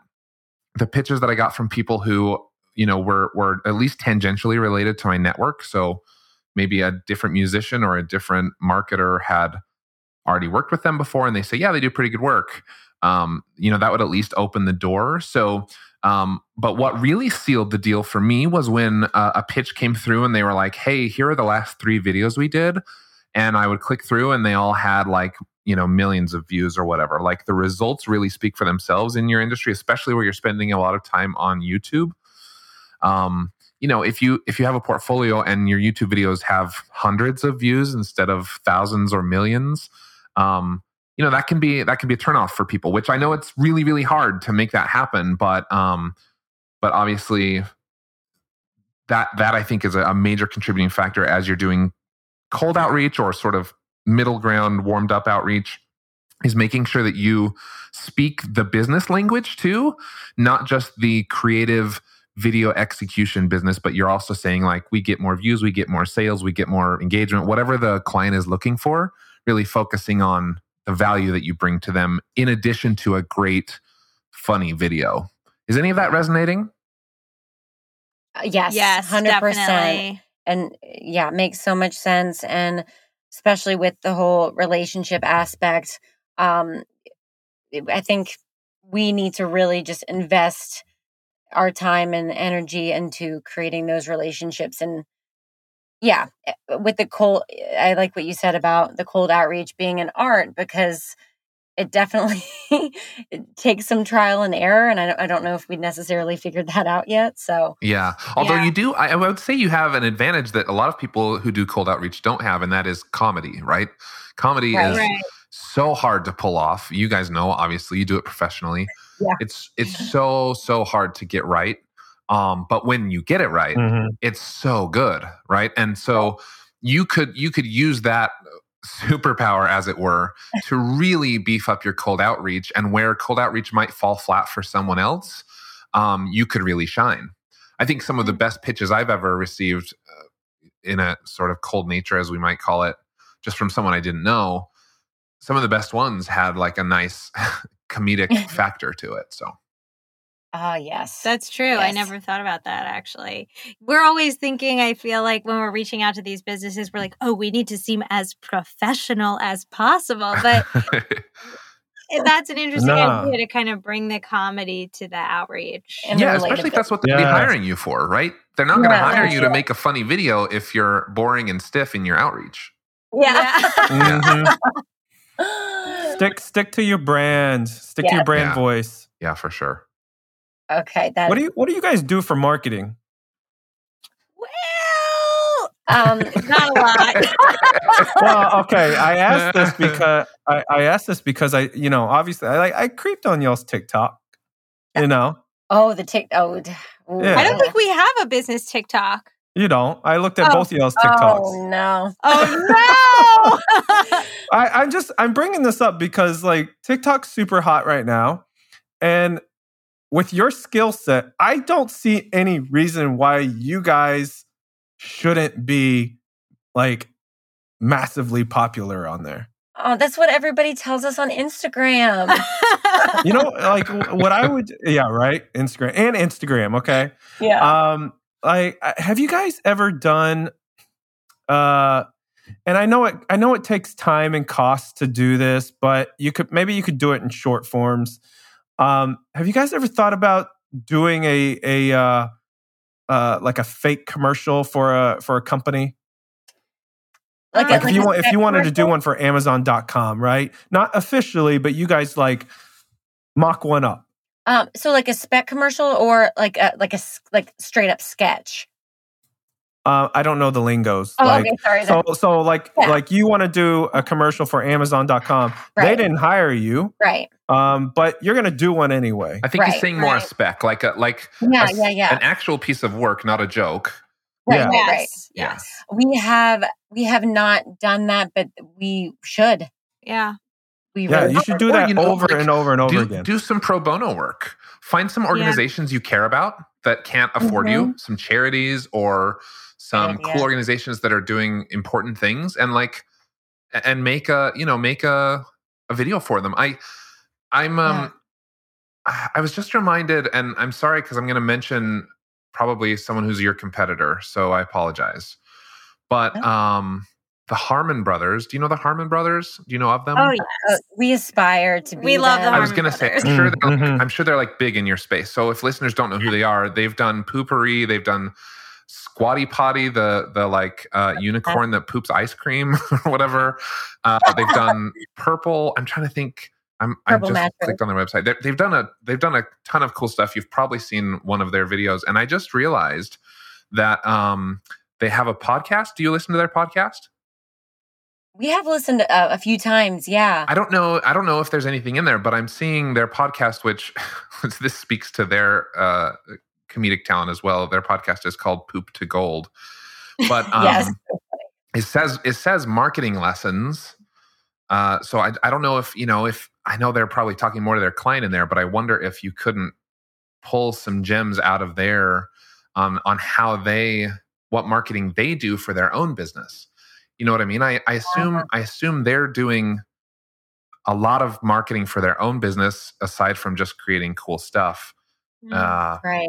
the pitches that I got from people who you know were were at least tangentially related to my network. So maybe a different musician or a different marketer had already worked with them before, and they say, yeah, they do pretty good work um, you know, that would at least open the door. So, um, but what really sealed the deal for me was when uh, a pitch came through and they were like, hey, here are the last three videos we did. And I would click through and they all had like, you know, millions of views or whatever. Like the results really speak for themselves in your industry, especially where you're spending a lot of time on YouTube. Um, you know, if you if you have a portfolio and your YouTube videos have hundreds of views instead of thousands or millions, um, you know that can be that can be a turnoff for people which i know it's really really hard to make that happen but um but obviously that that i think is a, a major contributing factor as you're doing cold outreach or sort of middle ground warmed up outreach is making sure that you speak the business language too not just the creative video execution business but you're also saying like we get more views we get more sales we get more engagement whatever the client is looking for really focusing on the value that you bring to them in addition to a great funny video is any of that resonating Uh, yes, yes, hundred percent. definitely. and yeah, it makes so much sense. And especially with the whole relationship aspect, um, I think we need to really just invest our time and energy into creating those relationships. And yeah, eh, with the cold, I like what you said about the cold outreach being an art because it definitely <laughs> it takes some trial and error. And I don't, I don't know if we necessarily figured that out yet. So Yeah. Although Yeah. you do, I, I would say you have an advantage that a lot of people who do cold outreach don't have, and that is comedy, right? Comedy Right. is Right. so hard to pull off. You guys know, obviously, you do it professionally. Yeah. It's it's so so hard to get right. Um, but when you get it right, Mhm. it's so good, right? And so you could you could use that superpower as it were to really beef up your cold outreach and where cold outreach might fall flat for someone else um, you could really shine i think some of the best pitches i've ever received uh, in a sort of cold nature as we might call it just from someone i didn't know some of the best ones had like a nice <laughs> comedic <laughs> factor to it so oh yes. That's true. I never thought about that actually. We're always thinking, I feel like when we're reaching out to these businesses, we're like, oh, we need to seem as professional as possible. But <laughs> that's an interesting Nah. idea to kind of bring the comedy to the outreach. And yeah, especially if that's what they're Yeah. hiring you for, right? They're not going to Yeah, hire yeah, you to make a funny video if you're boring and stiff in your outreach. Yeah. <laughs> Mhm. <laughs> stick stick to your brand. Stick to your brand Yeah. voice. Yeah, for sure. Okay. That What do you What do you guys do for marketing? well, um not a lot. <laughs> well, okay. I asked this <laughs> because I, I asked this because I, you know, obviously, I like I creeped on y'all's TikTok. You know, oh the tick oh Yeah. I don't think we have a business TikTok. you don't. I looked at Oh. both of y'all's TikToks. Oh no. Oh no! <laughs> I, I'm just I'm bringing this up because like TikTok's super hot right now, and with your skill set, I don't see any reason why you guys shouldn't be like massively popular on there. Oh, that's what everybody tells us on Instagram. <laughs> You know, like <laughs> what I would, yeah, right, Instagram and Instagram. Okay, yeah. um, like uh, have you guys ever done? Uh, and I know it. I know it takes time and cost to do this, but you could maybe you could do it in short forms. Um, have you guys ever thought about doing a a uh, uh, like a fake commercial for a for a company? Like, Like, a, if you want, if you wanted to do one for Amazon.com, right? Not officially, but you guys like mock one up. Um, so like a spec commercial or like a like a s- like straight up sketch. Uh, I don't know the lingos. Oh, like, okay, sorry. so so like Yeah. like you want to do a commercial for Amazon.com. They didn't hire you, right. um, but you're gonna do one anyway. I think he's Right, saying more a right. spec, like a like Yeah, a s- yeah, yeah. an actual piece of work, not a joke. Right, Yeah. yes, right. yes, We have we have not done that, but we should. yeah. We Yeah, really you should do Or, that you know, over like, and over and over do, again. do some pro bono work. Find some organizations you care about that can't afford you, some charities or some Good idea. cool organizations that are doing important things and like and make a, you know, make a a video for them. I I'm um I was just reminded and I'm sorry cuz I'm going to mention probably someone who's your competitor, so I apologize. But No. um the Harmon brothers, do you know the Harmon brothers? Do you know of them? Oh yeah. uh, we aspire to be. We love the them. I was gonna say, I'm sure, they're like, Mhm. I'm sure they're like big in your space. So if listeners don't know who they are, they've done Poo-Pourri, they've done Squatty Potty, the the like uh, unicorn that poops ice cream <laughs> or whatever. Uh, they've done <laughs> Purple. I'm trying to think. I'm I just Mattress. clicked on their website. They're, they've done a they've done a ton of cool stuff. You've probably seen one of their videos, and I just realized that um, they have a podcast. Do you listen to their podcast? We have listened uh, a few times. Yeah. I don't know. I don't know if there's anything in there, but I'm seeing their podcast, which <laughs> this speaks to their uh, comedic talent as well. Their podcast is called Poop to Gold, but <laughs> um, Yes. it says it says marketing lessons. Uh, so I, I don't know if you know if I know they're probably talking more to their client in there, but I wonder if you couldn't pull some gems out of there um, on how they what marketing they do for their own business. You know what I mean? I, I assume I assume they're doing a lot of marketing for their own business aside from just creating cool stuff. Mm. Uh, right.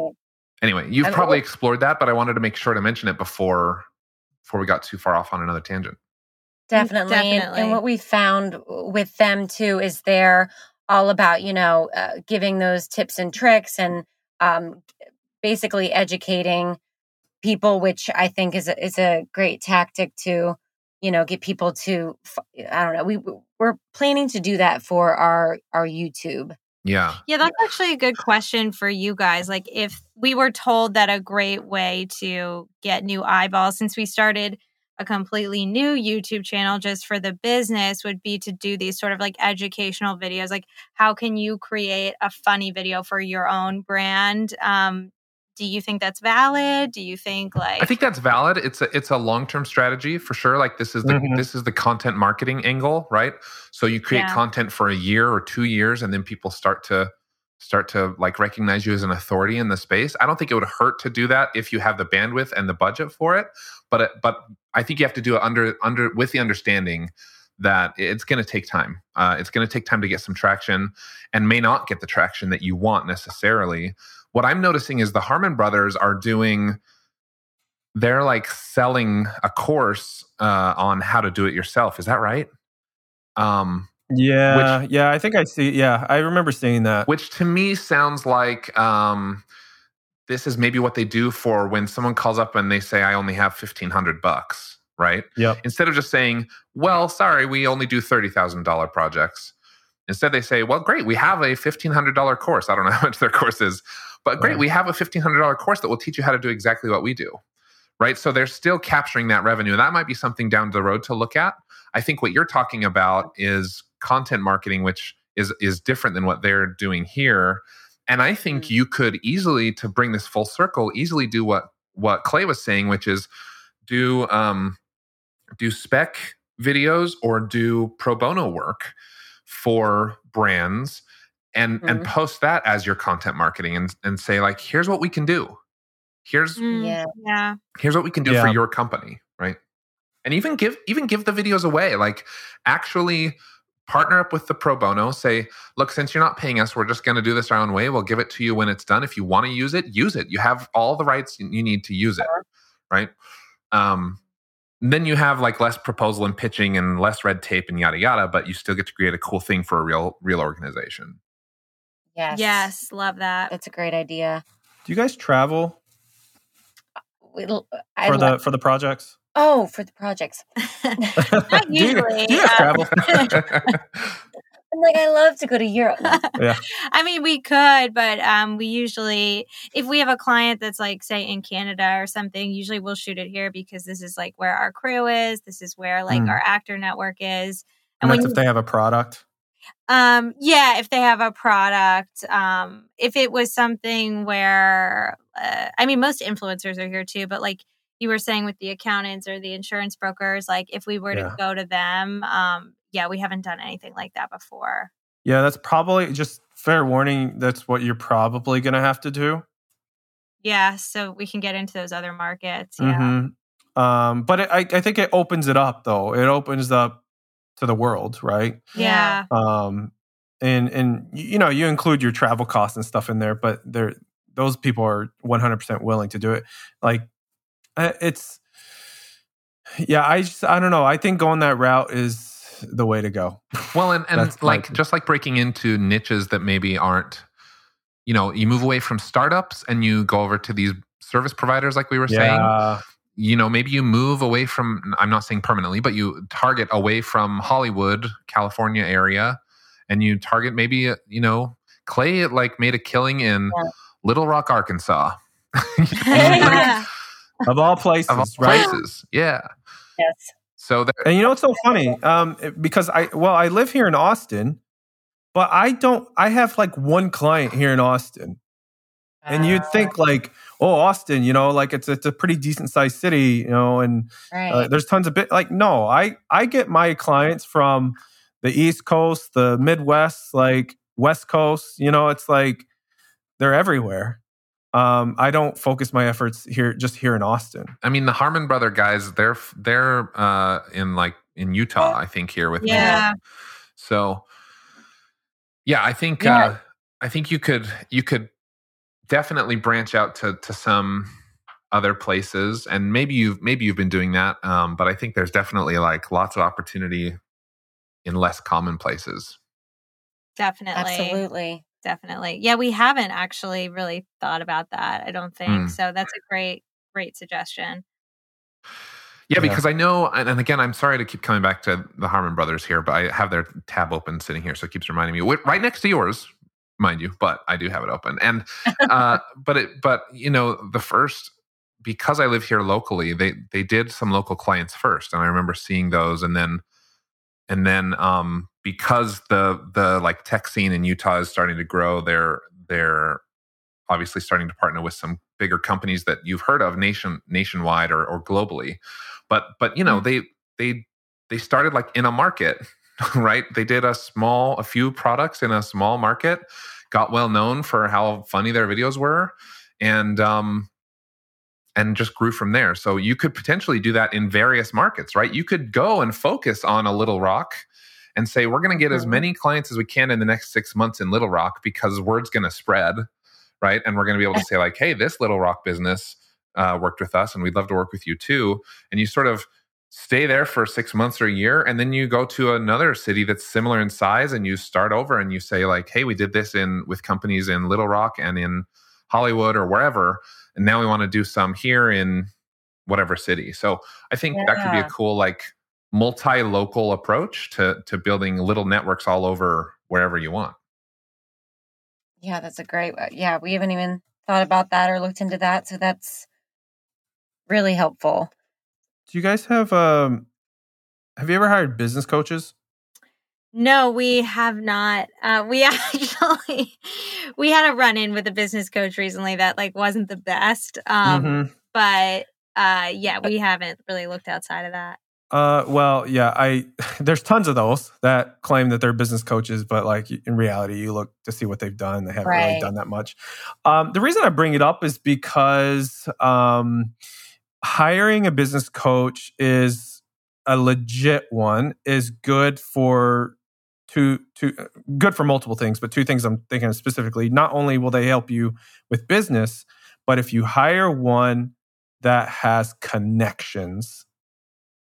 Anyway, you've And probably explored that, but I wanted to make sure to mention it before before we got too far off on another tangent. Definitely. And- And, what we found with them too is they're all about, you know, uh, giving those tips and tricks and um, basically educating people, which I think is a, is a great tactic to, you know, get people to, I don't know, we, we're planning to do that for our, our YouTube. Yeah. Yeah, that's actually a good question for you guys. Like, if we were told that a great way to get new eyeballs, since we started a completely new YouTube channel just for the business, would be to do these sort of like educational videos. Like, how can you create a funny video for your own brand? Um, do you think that's valid? Do you think like I think that's valid. It's a it's a long term strategy for sure. Like this is the Mhm. this is the content marketing angle, right? So you create Yeah. content for a year or two years, and then people start to start to like recognize you as an authority in the space. I don't think it would hurt to do that if you have the bandwidth and the budget for it. But it, but I think you have to do it under under with the understanding that it's going to take time. Uh, it's going to take time to get some traction, and may not get the traction that you want necessarily. What I'm noticing is the Harmon brothers are doing they're like selling a course uh, on how to do it yourself. Is that right? Um, Yeah, which, yeah, I think I see. Yeah, I remember seeing that. Which to me sounds like um, this is maybe what they do for when someone calls up and they say, "I only have fifteen hundred bucks." Right. Yeah. Instead of just saying, "Well, sorry, we only do thirty thousand dollar projects." Instead, they say, "Well, great, we have a fifteen hundred dollar course. I don't know how much their course is, but great, right. we have a fifteen hundred dollar course that will teach you how to do exactly what we do." Right. So they're still capturing that revenue. And that might be something down the road to look at. I think what you're talking about is content marketing, which is is different than what they're doing here. And I think mm-hmm. you could easily, to bring this full circle, easily do what what Clay was saying, which is do um, do spec videos or do pro bono work for brands and mm-hmm. and post that as your content marketing and and say like here's what we can do. Here's mm, yeah. yeah. here's what we can do yeah. for your company right? And even give even give the videos away like actually partner up with the pro bono say look since you're not paying us we're just going to do this our own way. We'll give it to you when it's done. If you want to use it use it. You have all the rights you need to use it right? Um then you have like less proposal and pitching and less red tape and yada yada but you still get to create a cool thing for a real real organization yes yes love that that's a great idea do you guys travel I for the for the projects Oh, for the projects. <laughs> Not usually. do you, do you travel? <laughs> I'm like, I love to go to Europe. <laughs> yeah. I mean, we could, but um, we usually, if we have a client that's like, say, in Canada or something, usually we'll shoot it here because this is like where our crew is. This is where like mm. our actor network is. And, and that's if you, they have a product. Um, yeah, if they have a product. Um, if it was something where, uh, I mean, most influencers are here too, but like you were saying with the accountants or the insurance brokers, like if we were yeah. to go to them, um, yeah, we haven't done anything like that before. Yeah, that's probably just fair warning. That's what you're probably going to have to do. Yeah, so we can get into those other markets. Yeah. Mm-hmm. Um, but it, I, I think it opens it up though. It opens up to the world, right? Yeah. Um, and and you know you include your travel costs and stuff in there, but there those people are 100% willing to do it. Like uh, it's yeah i just i don't know i think going that route is the way to go well and, and like just like breaking into niches that maybe aren't you know you move away from startups and you go over to these service providers like we were yeah. saying you know maybe you move away from i'm not saying permanently but you target away from hollywood california area and you target maybe uh, you know clay like made a killing in yeah. little rock arkansas <laughs> <laughs> yeah <laughs> of all places, of all right? places. Yeah. Yes. So there, and you know what's so funny? Um, because I well, I live here in Austin, but I don't. I have like one client here in Austin, and you'd think ah. like, oh, Austin, you know, like it's it's a pretty decent sized city, you know, and uh, right. uh, there's tons of bit. Like, no, I I get my clients from the East Coast, the Midwest, like West Coast. You know, it's like they're everywhere um, I don't focus my efforts here just here in Austin. I mean, the Harmon brother guys, they're they're uh, in like in Utah, I think here with yeah. me. So, yeah, I think yeah. Uh, I think you could you could definitely branch out to to some other places, and maybe you've maybe you've been doing that. Um, but I think there's definitely like lots of opportunity in less common places. Definitely, absolutely definitely. Yeah, we haven't actually really thought about that. I don't think mm. so. That's a great, great suggestion. Yeah, because I know, and again, I'm sorry to keep coming back to the Harmon brothers here, but I have their tab open sitting here, so it keeps reminding me right next to yours, mind you. But I do have it open, and <laughs> uh, but it, but you know, the first because I live here locally, they they did some local clients first, and I remember seeing those, and then and then um, because the the like tech scene in Utah is starting to grow, they're they're obviously starting to partner with some bigger companies that you've heard of nation nationwide or, or globally. But but you know mm. they they they started like in a market, <laughs> right? They did a small a few products in a small market, got well known for how funny their videos were, and um, and just grew from there. So you could potentially do that in various markets, right? You could go and focus on a Little Rock and say, we're going to get as mm-hmm. many clients as we can in the next six months in Little Rock because word's going to spread, right? And we're going to be able to <laughs> say, like, hey, this Little Rock business uh, worked with us and we'd love to work with you too. And you sort of stay there for six months or a year and then you go to another city that's similar in size and you start over and you say like hey we did this in with companies in little rock and in hollywood or wherever and now we want to do some here in whatever city so i think that could be a cool like multi-local approach to to building little networks all over wherever you want Yeah, that's a great. uh, Yeah, we haven't even thought about that or looked into that, so that's really helpful. Do you guys have um have you ever hired business coaches? No, we have not. Uh, we <laughs> actually we had a run in with a business coach recently that like wasn't the best. Um, Mhm. but uh, yeah, we haven't really looked outside of that. Uh, well, yeah, I <laughs> there's tons of those that claim that they're business coaches, but like in reality, you look to see what they've done. They haven't really done that much. Um, the reason I bring it up is because um, hiring a business coach is a legit one. Is good for two two good for multiple things, but two things I'm thinking specifically. Not only will they help you with business, but if you hire one that has connections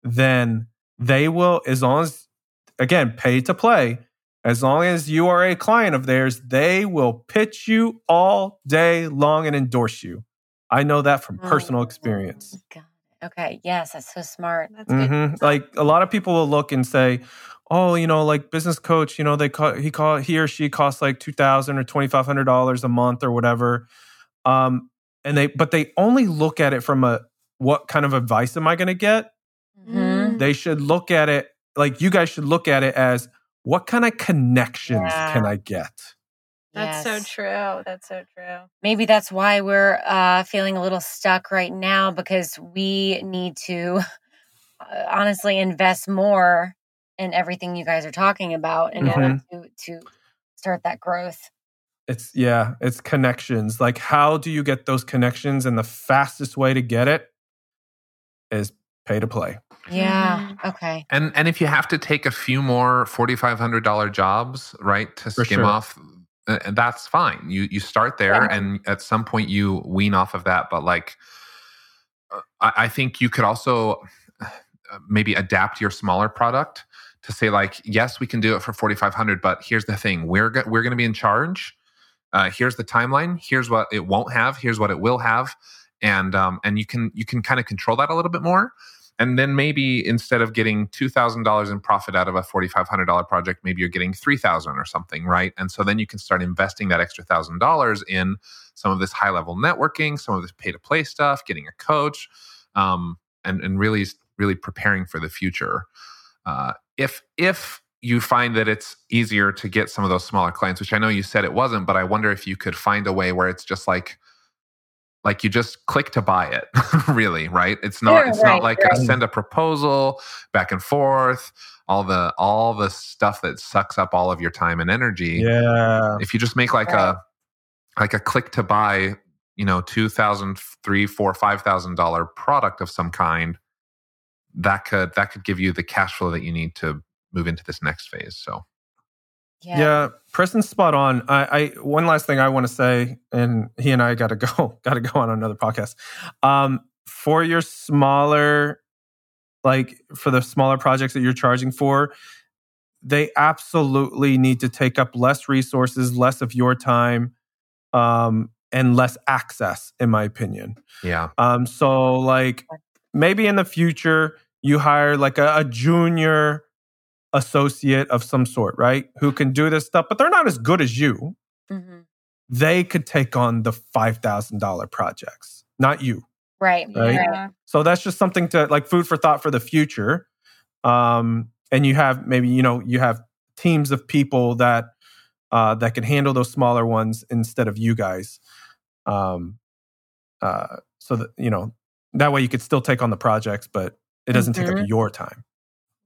then they will, as long as, again, pay to play, as long as you are a client of theirs, they will pitch you all day long and endorse you. I know that from personal experience. Got it. Okay. Yes, that's so smart. That's good. hmm Like a lot of people will look and say, "Oh, you know, like business coach, you know, they call he call he or she costs like two thousand or twenty five hundred dollars a month or whatever." Um, and they but they only look at it from a what kind of advice am I going to get? Mhm. they should look at it like you guys should look at it as what kind of connections Yeah. can I get? That's so true. That's so true. Maybe that's why we're uh, feeling a little stuck right now because we need to uh, honestly invest more in everything you guys are talking about in order to to start that growth. It's yeah, it's connections. Like how do you get those connections? And the fastest way to get it is pay to play. Yeah. Okay. And and if you have to take a few more forty five hundred dollar jobs, right, to For skim sure. off, uh, that's fine. You you start there, Yeah. and at some point you wean off of that. But like, uh, I, I think you could also uh, maybe adapt your smaller product to say like, yes, we can do it for forty five hundred, but here's the thing: we're go- we're going to be in charge. Uh, here's the timeline. Here's what it won't have. Here's what it will have, and um, and you can you can kind of control that a little bit more. And then maybe instead of getting two thousand dollars in profit out of a forty five hundred dollar project, maybe you're getting three thousand or something, right? And so then you can start investing that extra thousand dollars in some of this high level networking, some of this pay to play stuff, getting a coach, um, and and really really preparing for the future. Uh, if if you find that it's easier to get some of those smaller clients, which I know you said it wasn't, but I wonder if you could find a way where it's just like like you just click to buy it <laughs> really right it's not Sure, it's right, not like right. a send a proposal back and forth all the all the stuff that sucks up all of your time and energy Yeah. if you just make like Right. a like a click to buy you know two thousand three four five thousand dollar product of some kind that could that could give you the cash flow that you need to move into this next phase so Yeah. Yeah, Preston's spot on. I, I one last thing I want to say, and he and I got to <laughs> go, got to go on another podcast. Um, for your smaller, like for the smaller projects that you're charging for, they absolutely need to take up less resources, less of your time, um, and less access, in my opinion. yeah Um, so like maybe in the future you hire like a, a junior associate of some sort, right? Who can do this stuff, but they're not as good as you. Mhm. They could take on the five thousand dollar projects, not you. Right. Right. Yeah. So that's just something to like food for thought for the future. Um, and you have maybe you know you have teams of people that uh, that can handle those smaller ones instead of you guys. Um, uh, so that you know that way you could still take on the projects, but it doesn't take up Mhm. your time.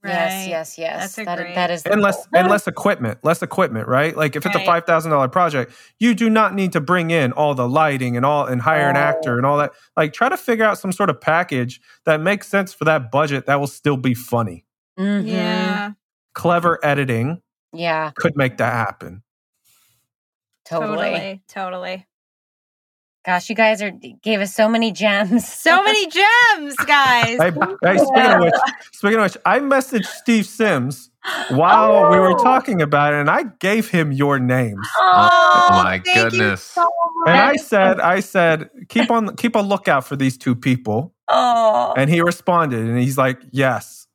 Right. Yes. Yes. That's a That- great- that is and less goal. and less equipment, less equipment, right? Like if it's a five thousand dollar project, you do not need to bring in all the lighting and all and hire an Oh. actor and all that. Like try to figure out some sort of package that makes sense for that budget that will still be funny. Mhm. Yeah. Clever editing Yeah. could make that happen. Totally. Totally. Totally. Gosh, you guys are gave us so many gems. So <laughs> many gems, guys. Hey, hey, speaking of which, speaking of which, I messaged Steve Sims while we were Oh. talking about it, and I gave him your names. Oh, oh, my thank you goodness. so And I said, I said, keep on keep a lookout for these two people. Oh, And he responded, and he's like, yes.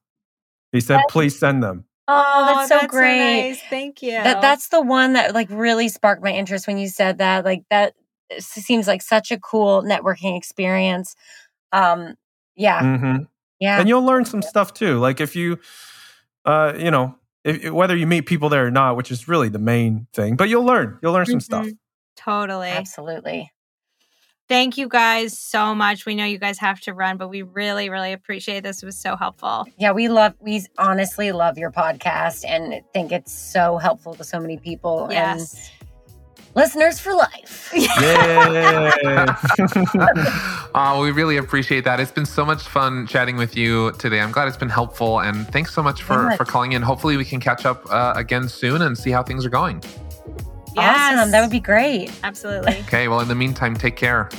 He said, please send them. oh, oh that's so great. nice. Thank you. That that's the one that like really sparked my interest when you said that. Like that s- seems like such a cool networking experience. Um, yeah, hmm yeah, And you'll learn some stuff too. Like if you, uh, you know, if, whether you meet people there or not, which is really the main thing, but you'll learn. You'll learn some stuff. Mhm. totally. absolutely. Thank you guys so much. We know you guys have to run, but we really, really appreciate this. It was so helpful. Yeah, we love we honestly love your podcast and think it's so helpful to so many people Yes. and listeners for life. Yay! Oh, <laughs> we really appreciate that. It's been so much fun chatting with you today. I'm glad it's been helpful, and thanks so much for Very much. for calling in. Hopefully, we can catch up uh, again soon and see how things are going. Awesome. That would be great. Absolutely. Okay. Well, in the meantime, take care.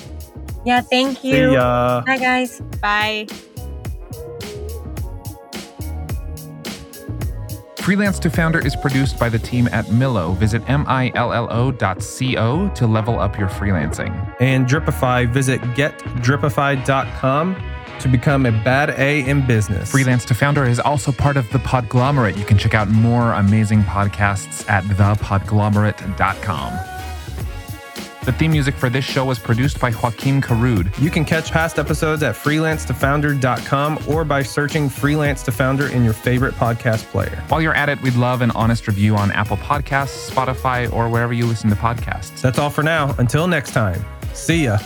Yeah, thank See you. ya. Bye guys. Bye. Freelance to Founder is produced by the team at Millo. Visit millo.co to level up your freelancing. And Dripify, visit getdripify.com to become a bad A in business. Freelance to Founder is also part of the Podglomerate. You can check out more amazing podcasts at thepodglomerate.com. The theme music for this show was produced by Joaquin Carud. You can catch past episodes at freelancetofounder.com or by searching Freelance to Founder in your favorite podcast player. While you're at it, we'd love an honest review on Apple Podcasts, Spotify, or wherever you listen to podcasts. That's all for now. Until next time, see ya.